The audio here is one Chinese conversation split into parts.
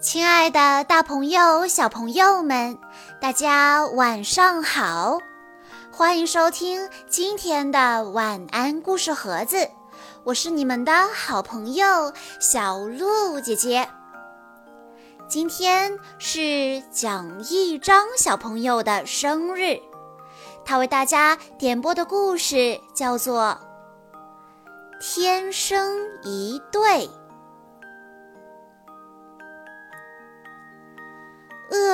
亲爱的，大朋友、小朋友们，大家晚上好！欢迎收听今天的晚安故事盒子，我是你们的好朋友小鹿姐姐。今天是蒋一章小朋友的生日，他为大家点播的故事叫做《天生一对》。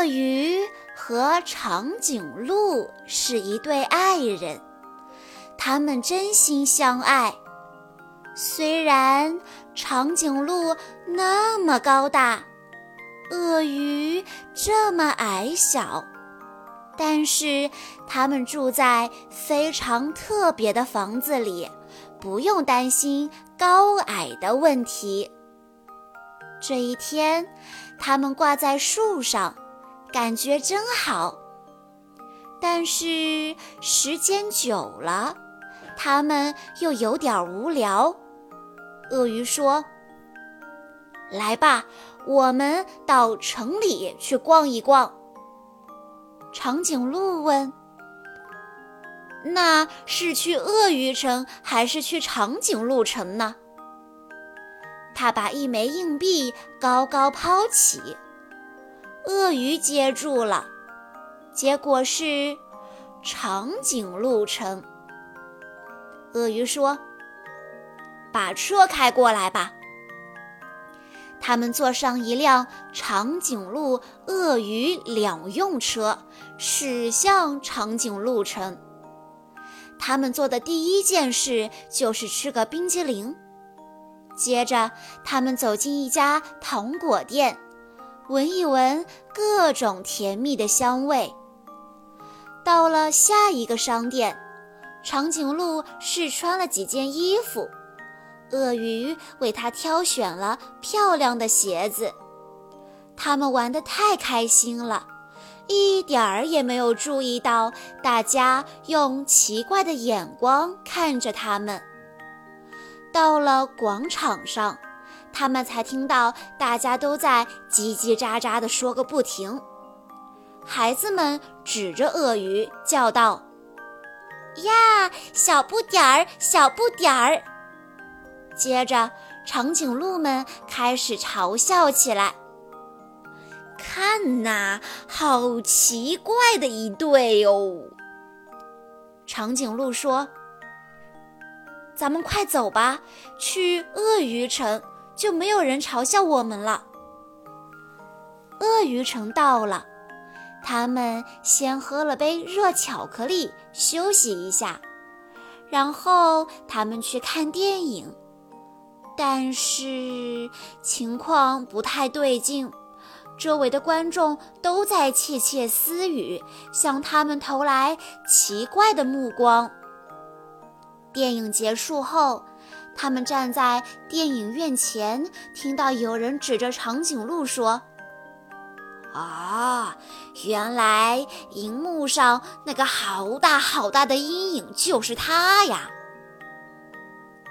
鳄鱼和长颈鹿是一对爱人，他们真心相爱。虽然长颈鹿那么高大，鳄鱼这么矮小，但是他们住在非常特别的房子里，不用担心高矮的问题。这一天，他们挂在树上。感觉真好，但是时间久了，他们又有点无聊。鳄鱼说：“来吧，我们到城里去逛一逛。”长颈鹿问：“那是去鳄鱼城还是去长颈鹿城呢？”他把一枚硬币高高抛起。鳄鱼接住了，结果是长颈鹿城。鳄鱼说：“把车开过来吧。”他们坐上一辆长颈鹿、鳄鱼两用车，驶向长颈鹿城。他们做的第一件事就是吃个冰激凌。接着，他们走进一家糖果店。闻一闻各种甜蜜的香味。到了下一个商店，长颈鹿试穿了几件衣服，鳄鱼为它挑选了漂亮的鞋子。他们玩得太开心了，一点儿也没有注意到大家用奇怪的眼光看着他们。到了广场上。他们才听到大家都在叽叽喳喳地说个不停。孩子们指着鳄鱼叫道：“呀，小不点儿，小不点儿！”接着，长颈鹿们开始嘲笑起来：“看呐，好奇怪的一对哦！”长颈鹿说：“咱们快走吧，去鳄鱼城。”就没有人嘲笑我们了。鳄鱼城到了，他们先喝了杯热巧克力休息一下，然后他们去看电影。但是情况不太对劲，周围的观众都在窃窃私语，向他们投来奇怪的目光。电影结束后。他们站在电影院前，听到有人指着长颈鹿说：“啊，原来荧幕上那个好大好大的阴影就是他呀！”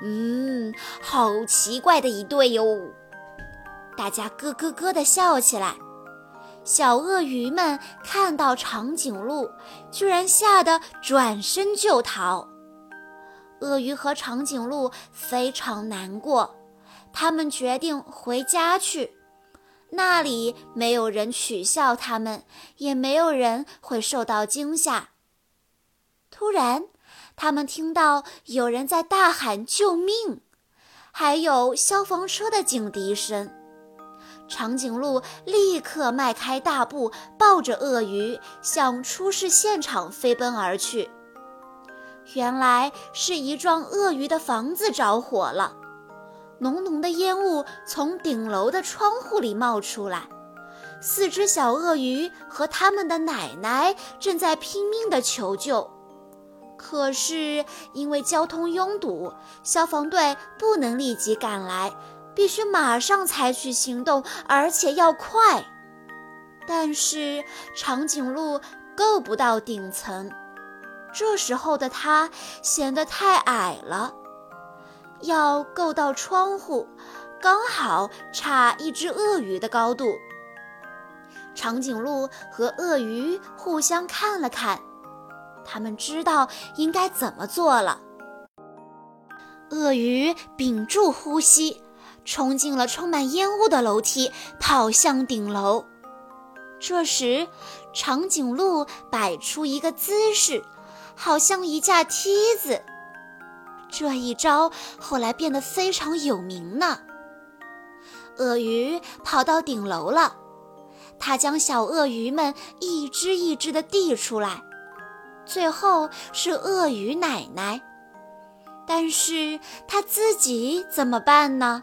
嗯，好奇怪的一对哟！大家咯咯咯地笑起来。小鳄鱼们看到长颈鹿，居然吓得转身就逃。鳄鱼和长颈鹿非常难过，他们决定回家去，那里没有人取笑他们，也没有人会受到惊吓。突然，他们听到有人在大喊救命，还有消防车的警笛声。长颈鹿立刻迈开大步，抱着鳄鱼向出事现场飞奔而去。原来是一幢鳄鱼的房子着火了，浓浓的烟雾从顶楼的窗户里冒出来。四只小鳄鱼和他们的奶奶正在拼命地求救，可是因为交通拥堵，消防队不能立即赶来，必须马上采取行动，而且要快。但是长颈鹿够不到顶层。这时候的他显得太矮了，要够到窗户，刚好差一只鳄鱼的高度。长颈鹿和鳄鱼互相看了看，他们知道应该怎么做了。鳄鱼屏住呼吸，冲进了充满烟雾的楼梯，跑向顶楼。这时，长颈鹿摆出一个姿势，好像一架梯子。这一招后来变得非常有名呢。鳄鱼跑到顶楼了，它将小鳄鱼们一只一只地递出来，最后是鳄鱼奶奶。但是它自己怎么办呢？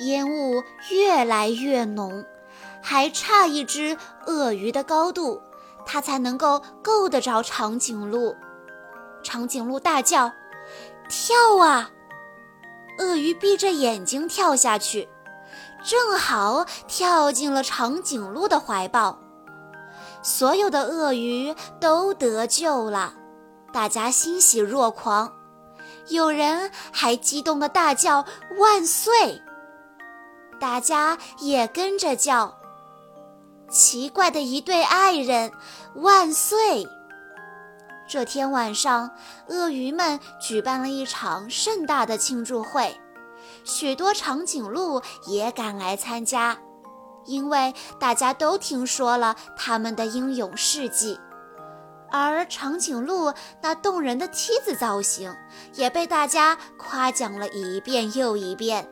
烟雾越来越浓，还差一只鳄鱼的高度，它才能够够得着长颈鹿。长颈鹿大叫：“跳啊！”鳄鱼闭着眼睛跳下去，正好跳进了长颈鹿的怀抱。所有的鳄鱼都得救了，大家欣喜若狂，有人还激动地大叫“万岁”。大家也跟着叫：“奇怪的一对爱人，万岁！”这天晚上，鳄鱼们举办了一场盛大的庆祝会，许多长颈鹿也赶来参加，因为大家都听说了他们的英勇事迹。而长颈鹿那动人的梯子造型也被大家夸奖了一遍又一遍。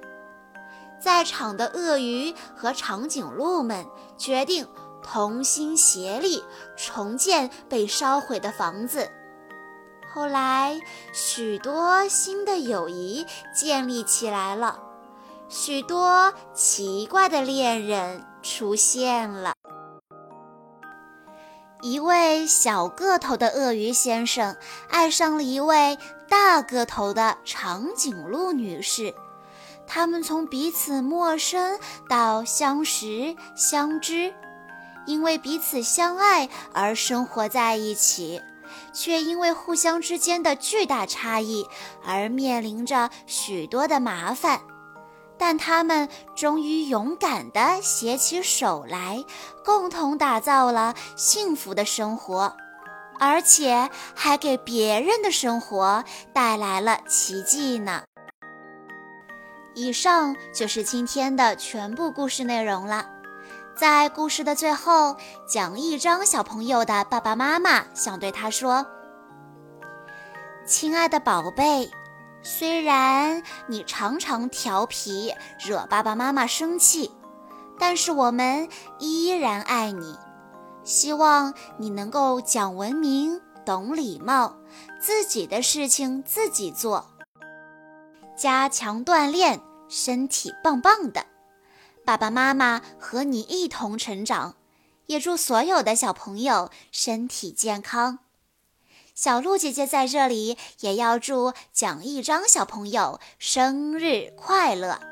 在场的鳄鱼和长颈鹿们决定。同心协力重建被烧毁的房子。后来，许多新的友谊建立起来了，许多奇怪的恋人出现了。一位小个头的鳄鱼先生爱上了一位大个头的长颈鹿女士，他们从彼此陌生到相识相知。因为彼此相爱而生活在一起，却因为互相之间的巨大差异而面临着许多的麻烦。但他们终于勇敢地携起手来，共同打造了幸福的生活，而且还给别人的生活带来了奇迹呢。以上就是今天的全部故事内容了。在故事的最后，蒋一章小朋友的爸爸妈妈想对他说：“亲爱的宝贝，虽然你常常调皮，惹爸爸妈妈生气，但是我们依然爱你。希望你能够讲文明、懂礼貌，自己的事情自己做，加强锻炼，身体棒棒的。”爸爸妈妈和你一同成长，也祝所有的小朋友身体健康。小鹿姐姐在这里也要祝蒋一章小朋友生日快乐。